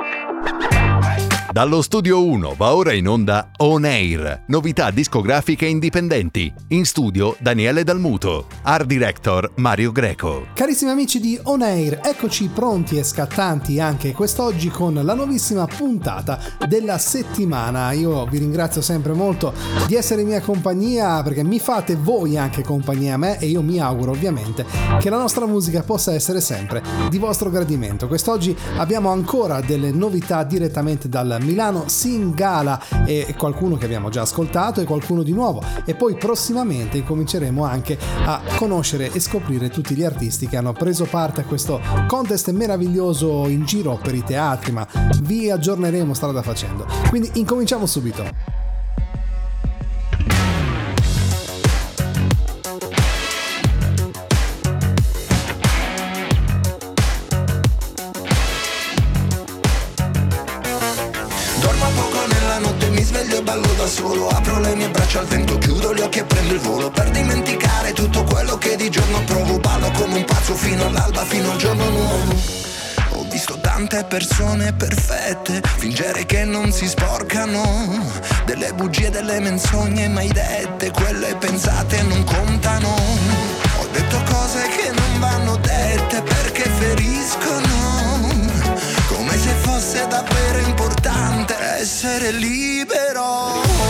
Ha ha Dallo studio 1 va ora in onda On Air, novità discografiche indipendenti. In studio Daniele Dalmuto, art director Mario Greco. Carissimi amici di On Air, eccoci pronti e scattanti anche quest'oggi con la nuovissima puntata della settimana. Io vi ringrazio sempre molto di essere in mia compagnia perché mi fate voi anche compagnia a me e io mi auguro ovviamente che la nostra musica possa essere sempre di vostro gradimento. Quest'oggi abbiamo ancora delle novità direttamente dal Milano Singala e qualcuno che abbiamo già ascoltato e qualcuno di nuovo. E poi prossimamente incominceremo anche a conoscere e scoprire tutti gli artisti che hanno preso parte a questo contest meraviglioso in giro per i teatri ma vi aggiorneremo strada facendo. Quindi incominciamo subito Braccia al vento, chiudo gli occhi e prendo il volo. Per dimenticare tutto quello che di giorno provo Ballo come un pazzo fino all'alba, fino al giorno nuovo. Ho visto tante persone perfette Fingere che non si sporcano. Delle bugie, delle menzogne mai dette Quelle pensate non contano. Ho detto cose che non vanno dette perché feriscono. Come se fosse davvero importante essere libero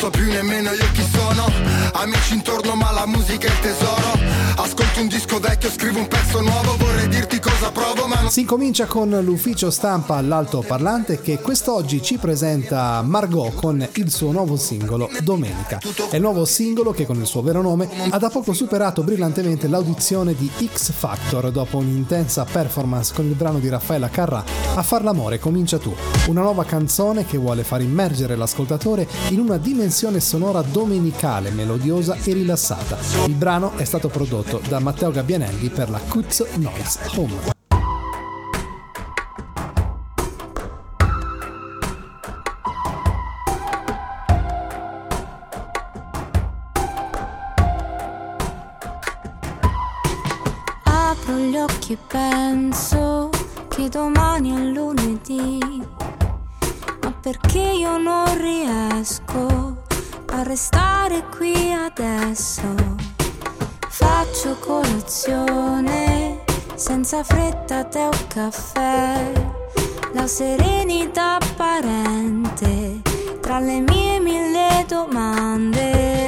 so più nemmeno io chi sono. Amici intorno ma la musica è il tesoro. Ascolto un disco vecchio, scrivo un pezzo nuovo Vorrei dirti cosa provo ma non... Si incomincia con l'ufficio stampa all'altoparlante Che quest'oggi ci presenta Margot con il suo nuovo singolo Domenica. È il nuovo singolo che con il suo vero nome Ha da poco superato brillantemente l'audizione di X Factor. Dopo un'intensa performance con il brano di Raffaella Carrà A far l'amore comincia tu. Una nuova canzone che vuole far immergere l'ascoltatore in una dimensione sonora domenicale, melodiosa e rilassata. Il brano è stato prodotto da Matteo Gabbianelli per la Kutz Noise Home. Apro gli occhi e penso che domani è lunedì, ma perché io non riesco a restare qui adesso? Faccio colazione senza fretta, tè o caffè, la serenità apparente tra le mie mille domande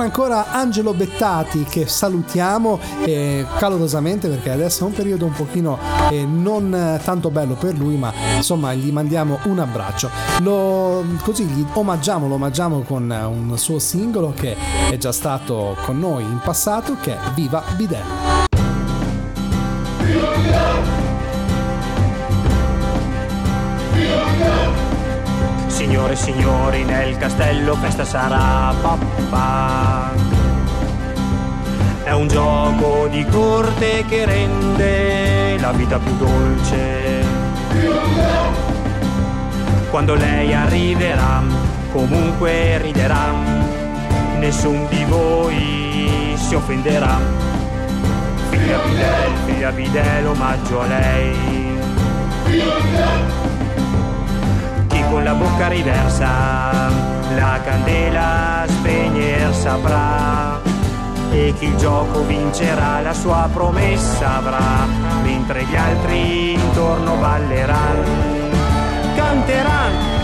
ritorna ancora Angelo Bettati che salutiamo eh, calorosamente perché adesso è un periodo un pochino eh, non eh, tanto bello per lui ma insomma gli mandiamo un abbraccio. Lo, così gli omaggiamo, lo omaggiamo con eh, un suo singolo che è già stato con noi in passato che è Viva Bidello. Signore e signori, nel castello festa sarà papà. È un gioco di corte che rende la vita più dolce. Quando lei arriverà, comunque riderà, nessun di voi si offenderà. Figlia Bidel, figlia Bidel, omaggio a lei. Con la bocca riversa la candela spegner saprà. E chi il gioco vincerà la sua promessa avrà mentre gli altri intorno balleranno canteranno.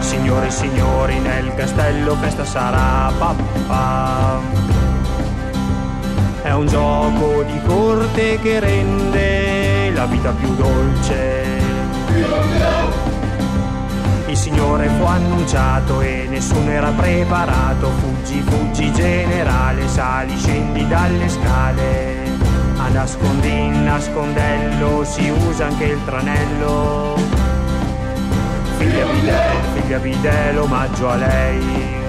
Signore e signori nel castello festa sarà papà È un gioco di corte che rende la vita più dolce. Il signore fu annunciato e nessuno era preparato. Fuggi, fuggi generale, sali, scendi dalle scale. A nascondin, nascondello, si usa anche il tranello. Figlia Bidel, figlia Bidel, omaggio a lei.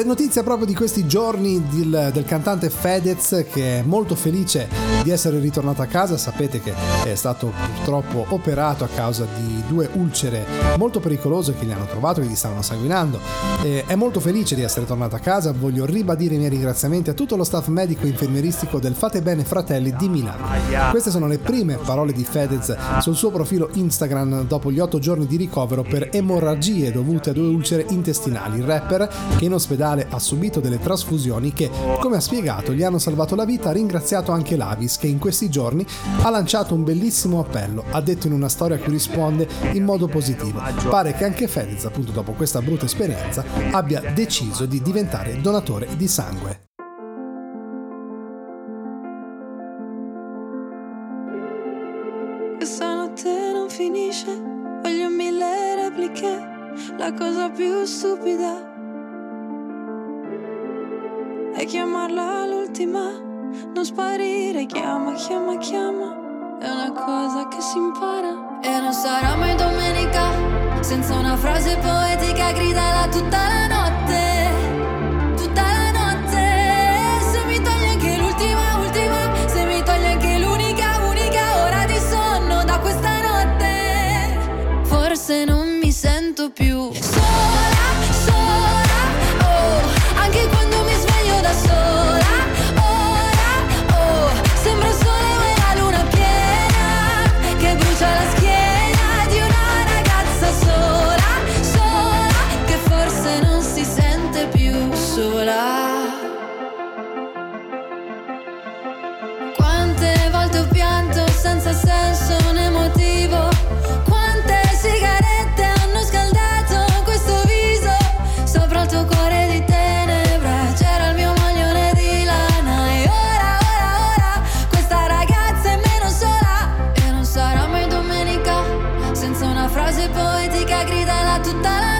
È notizia proprio di questi giorni del, del cantante Fedez che è molto felice di essere ritornato a casa. Sapete che è stato purtroppo operato a causa di due ulcere molto pericolose che gli hanno trovato, che gli stavano sanguinando. E è molto felice di essere tornato a casa. Voglio ribadire i miei ringraziamenti a tutto lo staff medico e infermieristico del Fate Bene Fratelli di Milano. Queste sono le prime parole di Fedez sul suo profilo Instagram dopo gli otto giorni di ricovero per emorragie dovute a due ulcere intestinali. Il rapper, che in ospedale ha subito delle trasfusioni che, come ha spiegato, gli hanno salvato la vita, ha ringraziato anche l'Avis che in questi giorni ha lanciato un bellissimo appello, ha detto in una storia a cui risponde in modo positivo. Pare che anche Fedez, appunto dopo questa brutta esperienza, abbia deciso di diventare donatore di sangue. Questa notte non finisce, voglio mille repliche, la cosa più stupida e chiamarla l'ultima. Non sparire, chiama, chiama, chiama. È una cosa che si impara. E non sarà mai domenica senza una frase poetica gridala tutta la notte. Tutta la notte. Se mi togli anche l'ultima, ultima. Se mi togli anche l'unica, unica ora di sonno da questa notte. Forse non mi sento più. frase poetica gridala tutta la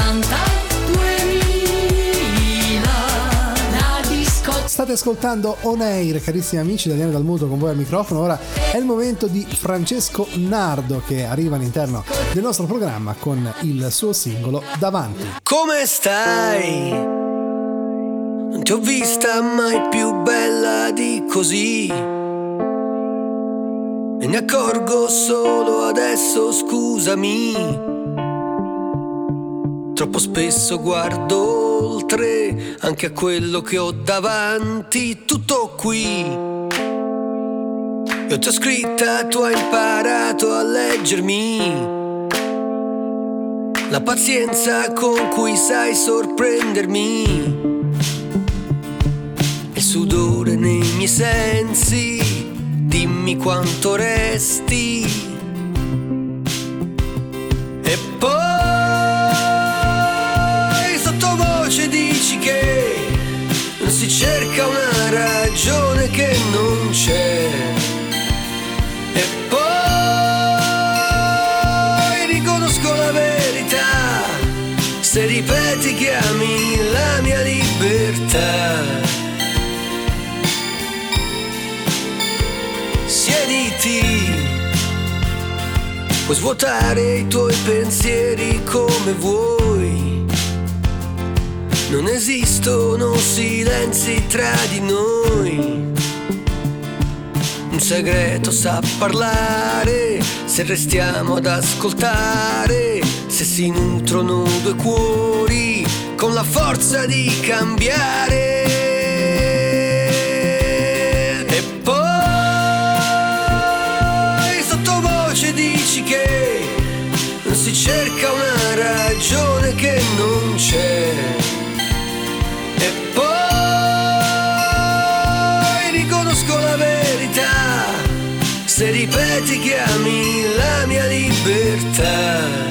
State ascoltando On Air, carissimi amici, Daniele Dalmuto con voi al microfono. Ora è il momento di Francesco Nardo che arriva all'interno del nostro programma con il suo singolo Davanti. Come stai? Non ti ho vista mai più bella di così. E ne accorgo solo adesso, scusami. Troppo spesso guardo oltre anche a quello che ho davanti, tutto qui. Io ti ho scritta, tu hai imparato a leggermi. La pazienza con cui sai sorprendermi. Il sudore nei miei sensi, dimmi quanto resti. C'è. E poi riconosco la verità se ripeti che ami la mia libertà. Siediti, puoi svuotare i tuoi pensieri come vuoi. Non esistono silenzi tra di noi. Segreto sa parlare se restiamo ad ascoltare, se si nutrono due cuori con la forza di cambiare. E poi sottovoce dici che non si cerca una ragione che non c'è. Ripeti che ami la mia libertà.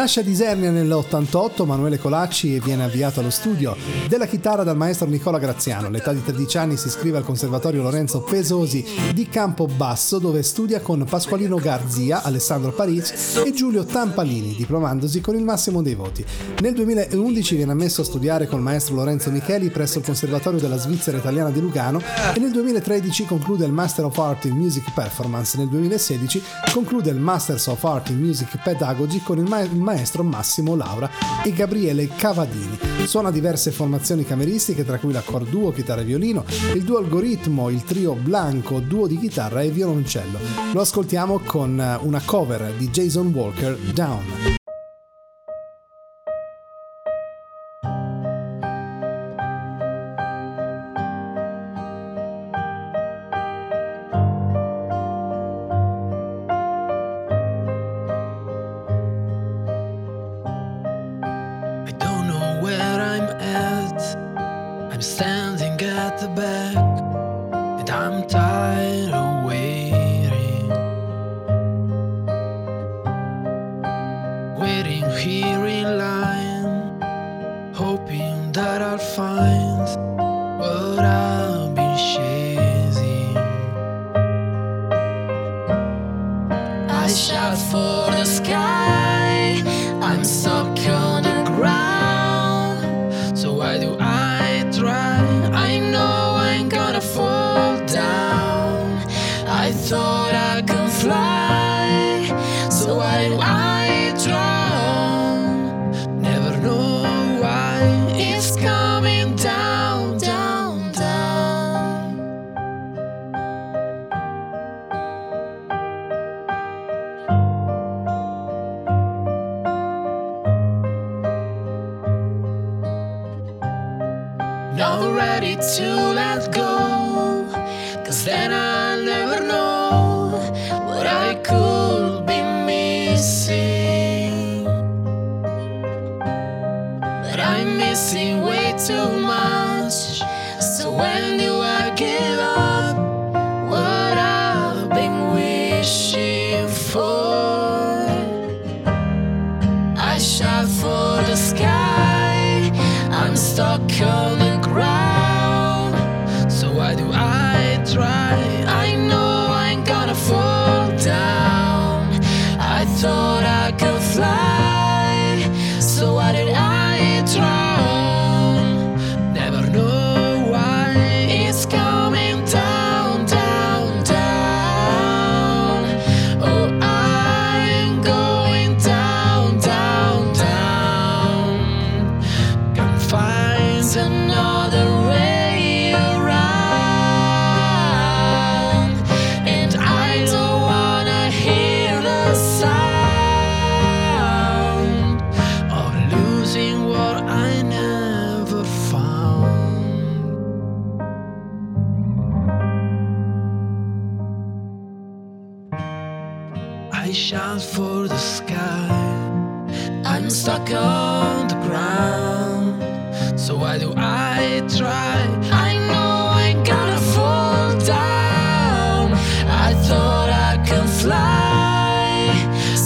Nasce a Disernia nell'88, Manuele Colacci e viene avviato allo studio della chitarra dal maestro Nicola Graziano. All'età di 13 anni si iscrive al Conservatorio Lorenzo Pesosi di Campobasso dove studia con Pasqualino Garzia, Alessandro Paric e Giulio Tampalini, diplomandosi con il massimo dei voti. Nel 2011 viene ammesso a studiare col maestro Lorenzo Micheli presso il Conservatorio della Svizzera Italiana di Lugano e nel 2013 conclude il Master of Art in Music Performance. Nel 2016 conclude il Masters of Art in Music Pedagogy con il, ma- il maestro Massimo Laura e Gabriele Cavadini. Suona diverse formazioni cameristiche, tra cui l'accord duo, chitarra e violino, il duo algoritmo, il trio Blanco, duo di chitarra e violoncello. Lo ascoltiamo con eh, una cover di Jason Walker, Down.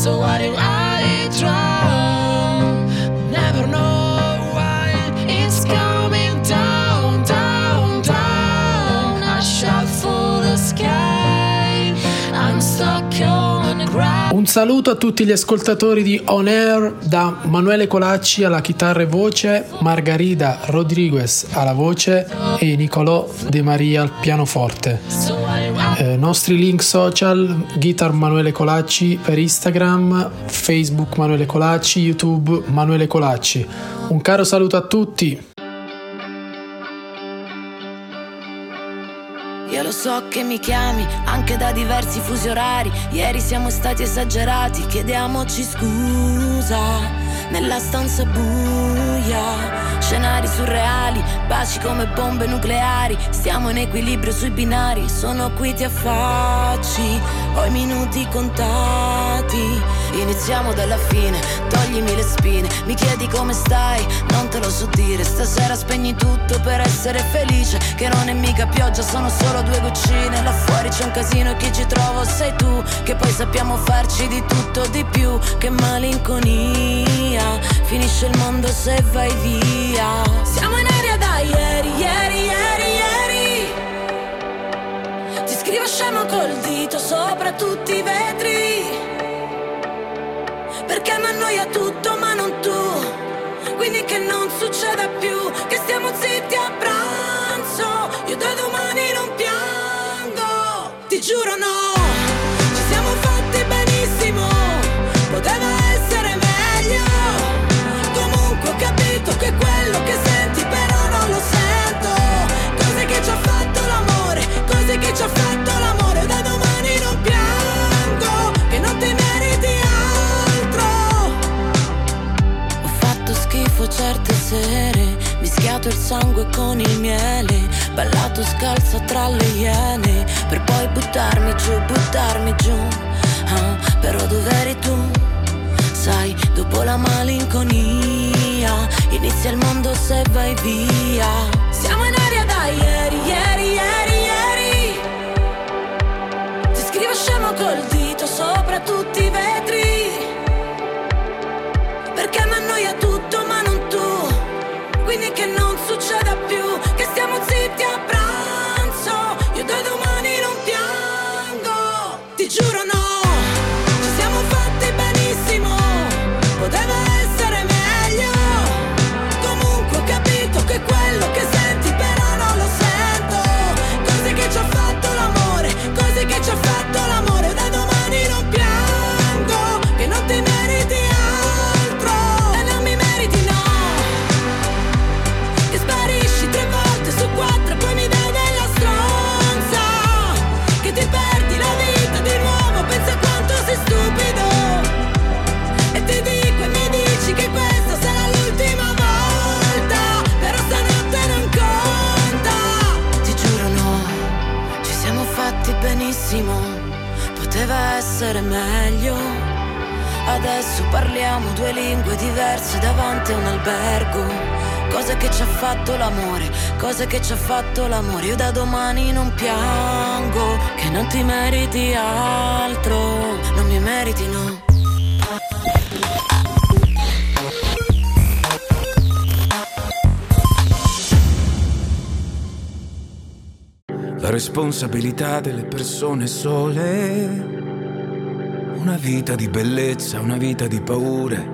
So why do I drown? Never know why it's coming down, down, down. I shout for the sky. I'm stuck on the ground. Un saluto a tutti gli ascoltatori di On Air da Manuele Colacci alla chitarra e voce, Margarida Rodriguez alla voce e Nicolò De Maria al pianoforte. Eh, nostri link social, Guitar Manuele Colacci per Instagram, Facebook Manuele Colacci, YouTube Manuele Colacci. Un caro saluto a tutti. Io lo so che mi chiami anche da diversi fusi orari. Ieri siamo stati esagerati, chiediamoci scusa. Nella stanza buia, scenari surreali, baci come bombe nucleari. Stiamo in equilibrio sui binari, sono qui ti affacci. Ho i minuti contati. Iniziamo dalla fine, toglimi le spine. Mi chiedi come stai, non te lo so dire. Stasera spegni tutto per essere felice. Che non è mica pioggia, sono solo due goccine. Là fuori c'è un casino e chi ci trovo sei tu. Che poi sappiamo farci di tutto di più. Che malinconia. Finisce il mondo se vai via. Siamo in aria da ieri, ieri, ieri, ieri. Ti scrivo scemo col dito sopra tutti i vetri. Sere Mischiato il sangue con il miele Ballato scalza tra le iene Per poi buttarmi giù, buttarmi giù. Ah, Però dov'eri tu? Sai, dopo la malinconia Inizia il mondo se vai via. Siamo in aria da ieri, ieri, ieri, ieri. Ti scrivo scemo col dito sopra tutti Quindi che non succeda più Che stiamo cose che ci ha fatto l'amore. Io da domani non piango, che non ti meriti altro, non mi meriti no. La responsabilità delle persone sole. Una vita di bellezza, una vita di paure.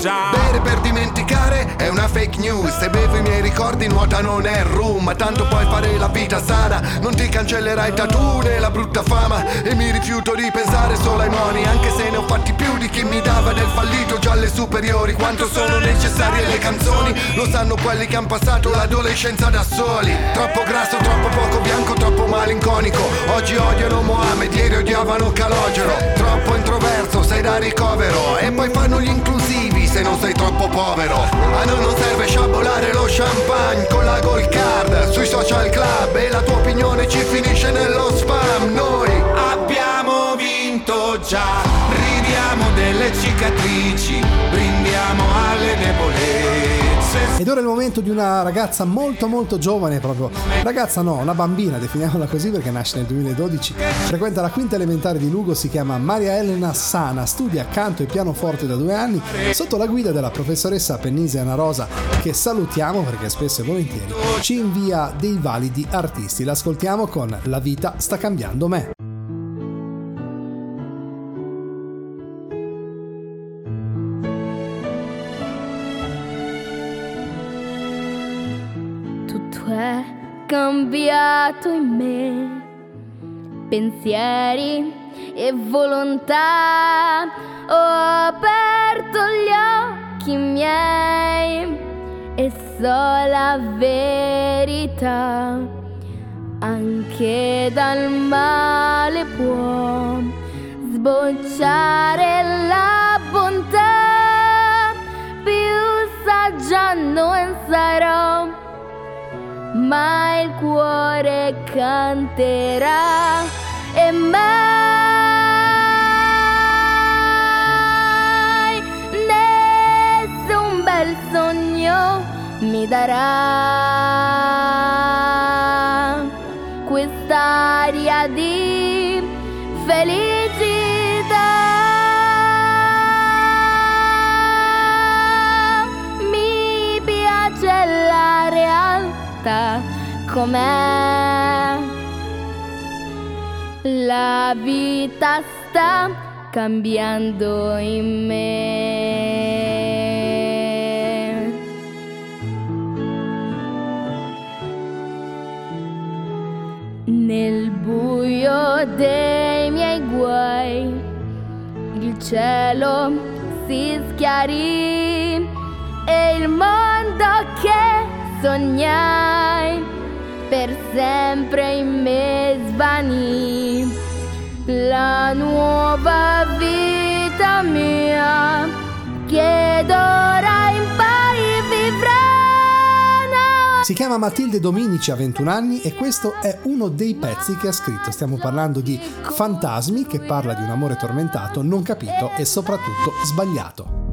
già. Bere per dimenticare una fake news. Se bevo i miei ricordi, nuota non è rum. Ma tanto puoi fare la vita sana. Non ti cancellerai tattoo né la brutta fama. E mi rifiuto di pensare solo ai moni. Anche se ne ho fatti più di chi mi dava del fallito già alle superiori. Quanto sono necessarie le canzoni. Lo sanno quelli che hanno passato l'adolescenza da soli. Troppo grasso, troppo poco bianco, troppo malinconico. Oggi odiano Mohammed, ieri odiavano Calogero. Troppo introverso, sei da ricovero. E poi fanno gli inclusivi se non sei troppo povero. A noi non serve sciabolare lo champagne con la gold card sui social club. E la tua opinione ci finisce nello spam. Noi abbiamo vinto già. Ridiamo delle cicatrici, brindiamo alle debolezze. Ed ora è il momento di una ragazza molto molto giovane proprio. Ragazza no, una bambina, definiamola così perché nasce nel 2012. Frequenta la quinta elementare di Lugo, si chiama Maria Elena Sana, studia canto e pianoforte da due anni sotto la guida della professoressa Pennise Ana Rosa che salutiamo perché spesso e volentieri ci invia dei validi artisti. L'ascoltiamo con La vita sta cambiando me. Cambiato in me, pensieri e volontà. Ho aperto gli occhi miei e so la verità. Anche dal male può sbocciare la bontà. Più saggia non sarò ma il cuore canterà e mai nessun bel sogno mi darà quest'aria di felicità. Realtà com'è. La vita sta cambiando in me. Nel buio dei miei guai il cielo si schiarì e il mondo che sognai per sempre in me svanì. La nuova vita mia che d'ora in poi vivrà. Si chiama Matilde Dominici, ha 21 anni e questo è uno dei pezzi che ha scritto. Stiamo parlando di Fantasmi, che parla di un amore tormentato, non capito e soprattutto sbagliato.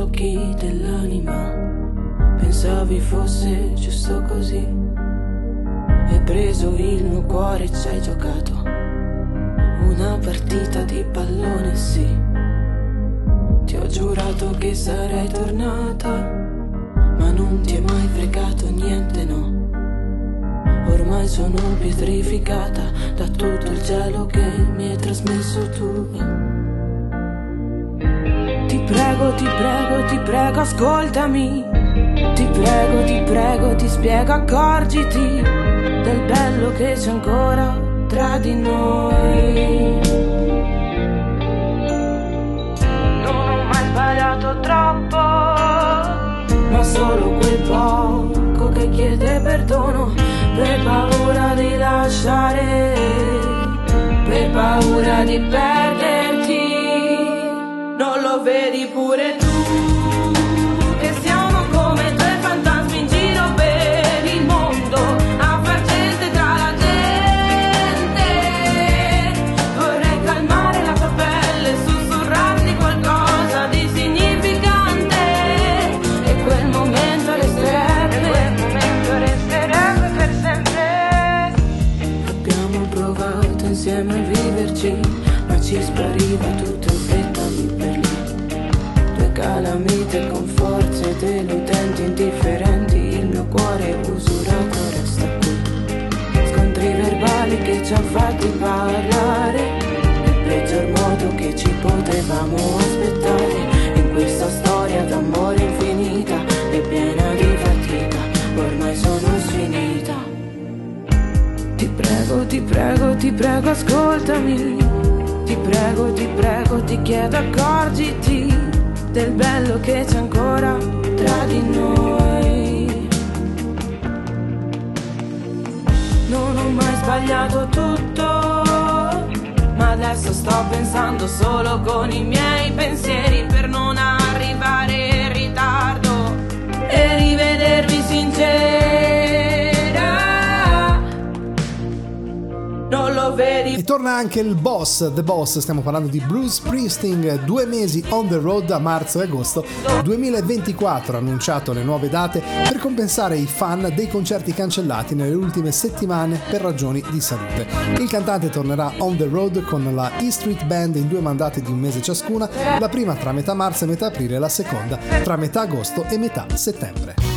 occhi dell'anima. Pensavi fosse giusto così. Hai preso il mio cuore e ci hai giocato. Una partita di pallone, sì. Ti ho giurato che sarei tornata, ma non ti è mai fregato niente, no. Ormai sono pietrificata da tutto il gelo che mi hai trasmesso tu prego, ti prego, ti prego, ascoltami. Ti prego, ti prego, ti spiego, accorgiti del bello che c'è ancora tra di noi. Non ho mai sbagliato troppo, ma solo quel poco che chiede perdono per paura di lasciare, per paura di perdere non lo vedi pure tu. anche il boss, The Boss, stiamo parlando di Bruce Priesting, due mesi on the road a marzo e agosto 2024, ha annunciato le nuove date per compensare i fan dei concerti cancellati nelle ultime settimane per ragioni di salute. Il cantante tornerà on the road con la E Street Band in due mandate di un mese ciascuna, la prima tra metà marzo e metà aprile e la seconda tra metà agosto e metà settembre.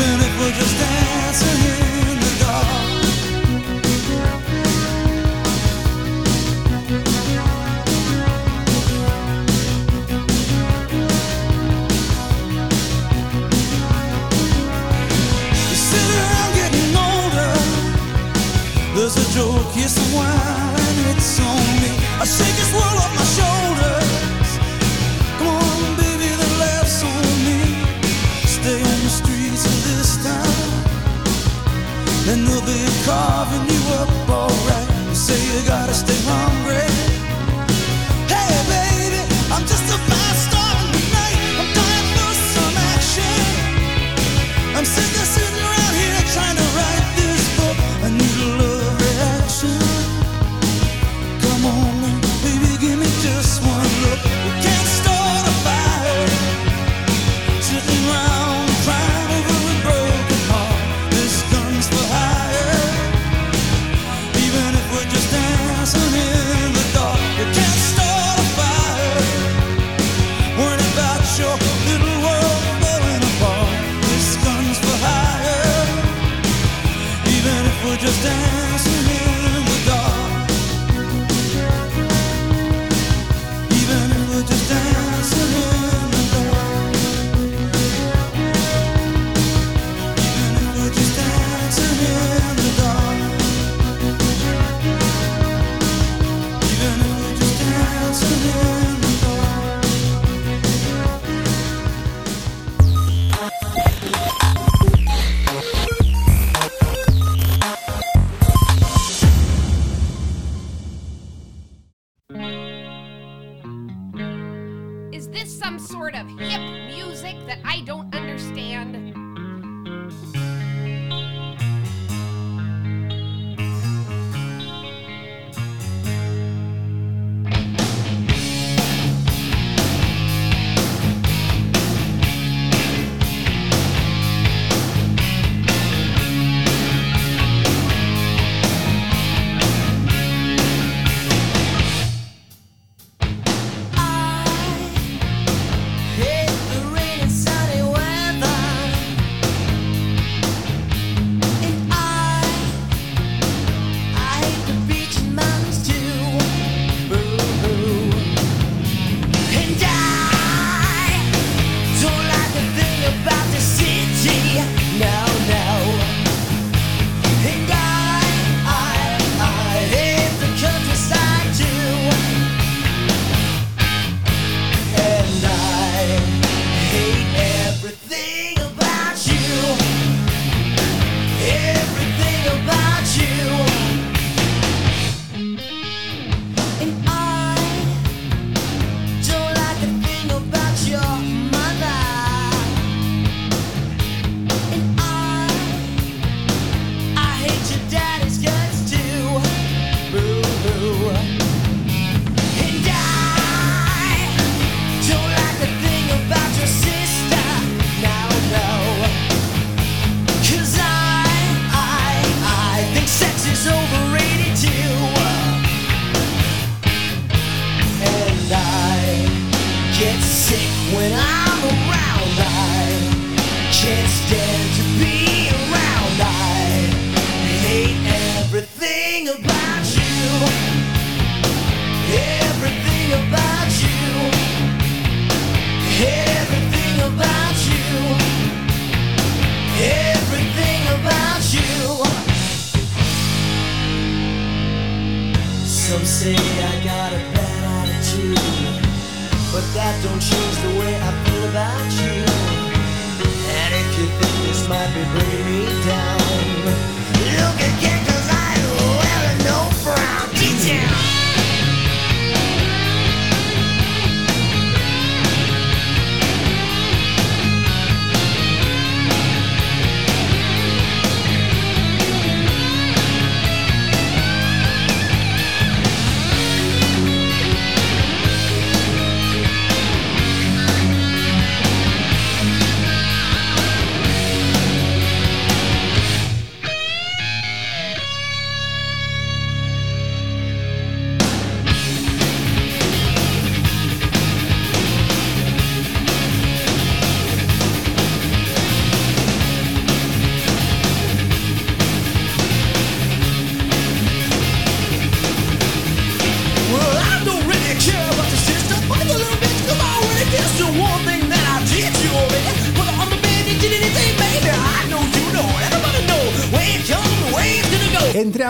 even if we're just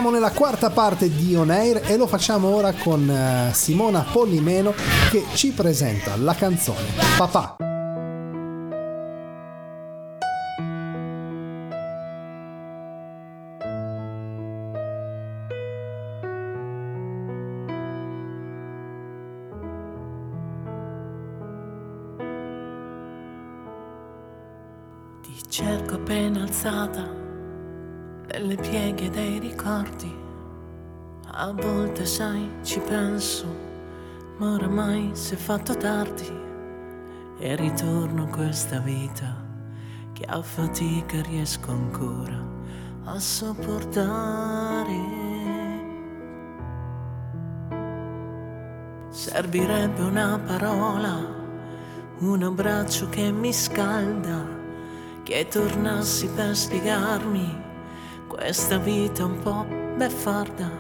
siamo nella quarta parte di On Air e lo facciamo ora con eh, Simona Pollimeno che ci presenta la canzone Papà. Ti cerco appena alzata nelle pieghe dei ricordi. A volte sai, ci penso, ma oramai si è fatto tardi e ritorno a questa vita che a fatica riesco ancora a sopportare. Servirebbe una parola, un abbraccio che mi scalda, che tornassi per spiegarmi questa vita un po' beffarda,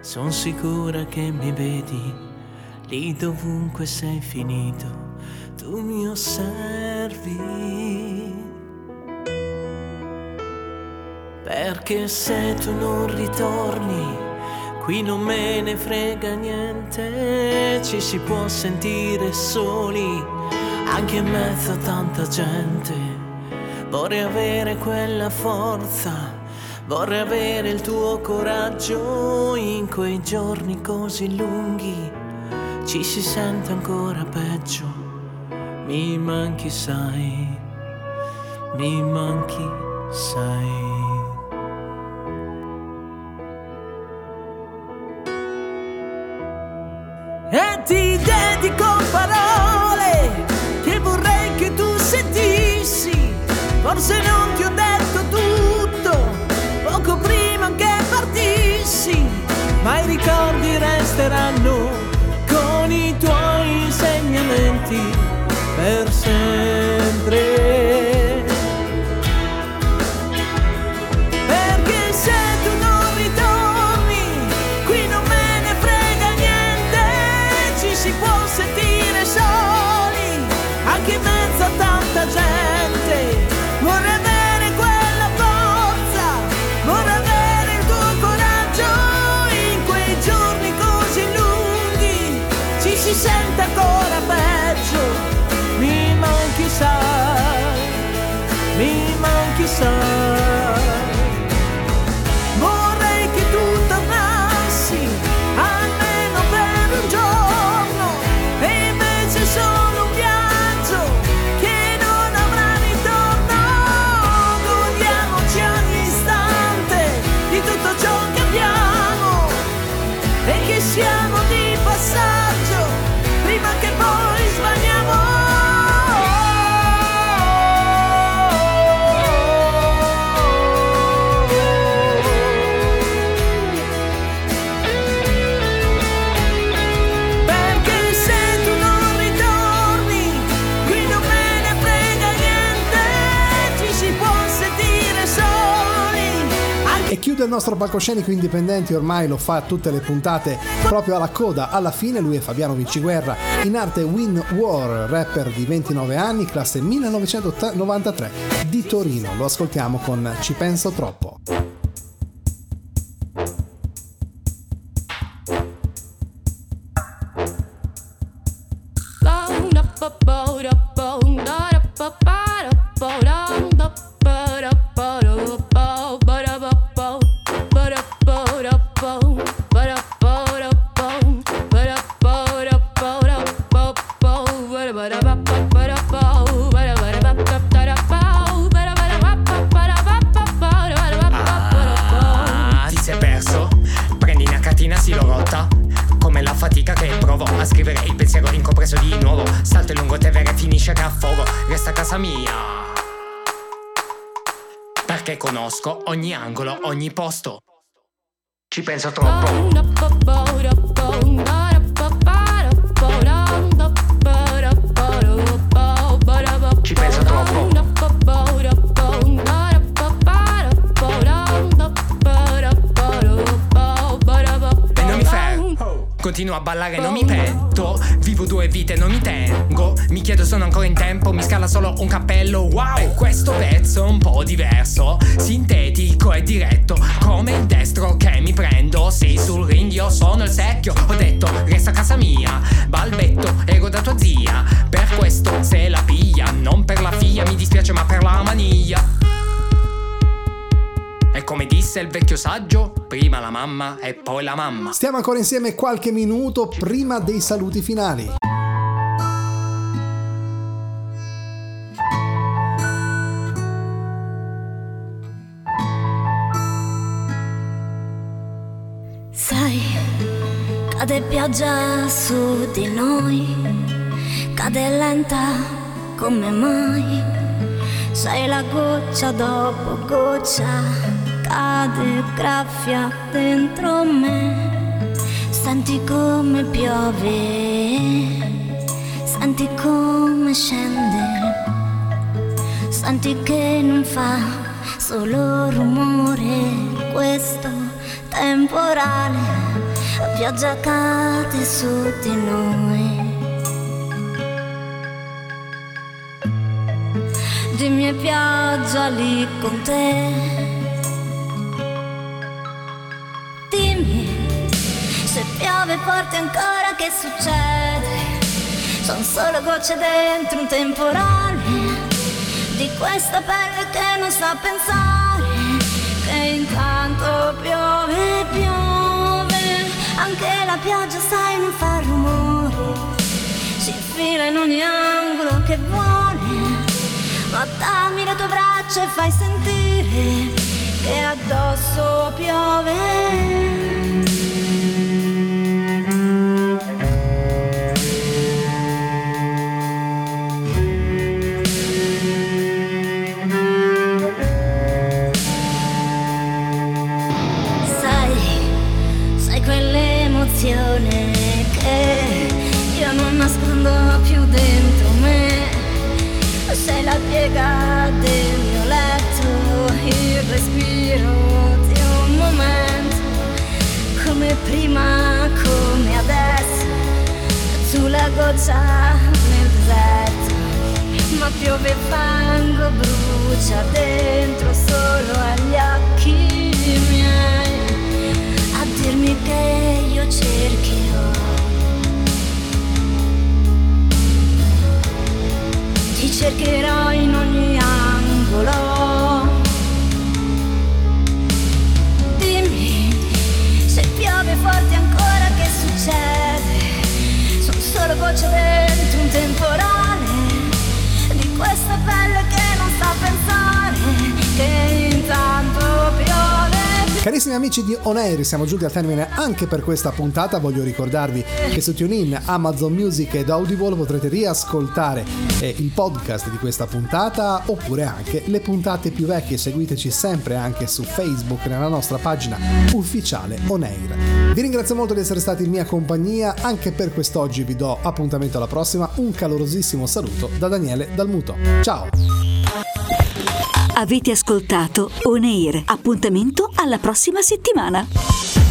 son sicura che mi vedi lì dovunque sei finito, tu mi osservi. Perché se tu non ritorni, qui non me ne frega niente, ci si può sentire soli, anche in mezzo a tanta gente. Vorrei avere quella forza, vorrei avere il tuo coraggio in quei giorni così lunghi, ci si sente ancora peggio, mi manchi sai, mi manchi sai. E ti dedico parole che vorrei che tu sentissi. Forse non ti ho ricordi resteranno con il nostro palcoscenico indipendenti, ormai lo fa tutte le puntate proprio alla coda, alla fine lui è Fabiano Vinciguerra, in arte Win War, rapper di 29 anni, classe 1993 di Torino. Lo ascoltiamo con Ci penso troppo. Angolo, ogni posto. Ci penso troppo. Ci penso troppo. E non mi fermo. Continuo a ballare, non mi pento. Vivo due vite, non mi tengo. Mi chiedo, sono ancora in tempo. Mi scala solo un cappello. Wow, E questo pezzo è un po' diverso. Sintetico e diretto. Come il destro che mi prendo. Sei sul ring, io sono il secchio. Ho detto, resta a casa mia. Balbetto, ero da tua zia. Per questo se la piglia. Non per la figlia, mi dispiace, ma per la maniglia. E come disse il vecchio saggio, prima la mamma e poi la mamma. Stiamo ancora insieme qualche minuto prima dei saluti finali. Cade pioggia su di noi, cade lenta come mai. Sei la goccia dopo goccia, cade graffia dentro me. Senti come piove, senti come scende, senti che non fa solo rumore questo temporale, pioggia cade su di noi. Dimmi pioggia lì con te. Dimmi se piove forte ancora che succede. Sono solo gocce dentro un temporale di questa pelle che non sa pensare. Che intanto piove, piove. La pioggia sai non fa rumore. Si infila in ogni angolo che vuole. Ma dammi le tue braccia e fai sentire che addosso piove. Quell'emozione che io non nascondo più dentro me. Sei la piega del mio letto, il respiro di un momento, come prima, come adesso, sulla goccia nel deserto. Ma piove fango, brucia dentro solo agli occhi che io cercherò. Ti cercherò in ogni angolo. Dimmi se piove forte ancora che succede? Sono solo gocce dentro un temporale di questa pelle Carissimi amici di On Air, siamo giunti al termine anche per questa puntata. Voglio ricordarvi che su TuneIn, Amazon Music ed Audible potrete riascoltare eh, il podcast di questa puntata oppure anche le puntate più vecchie. Seguiteci sempre anche su Facebook nella nostra pagina ufficiale On Air. Vi ringrazio molto di essere stati in mia compagnia. Anche per quest'oggi vi do appuntamento alla prossima. Un calorosissimo saluto da Daniele Dalmuto. Ciao! Avete ascoltato On Air. Appuntamento alla prossima settimana.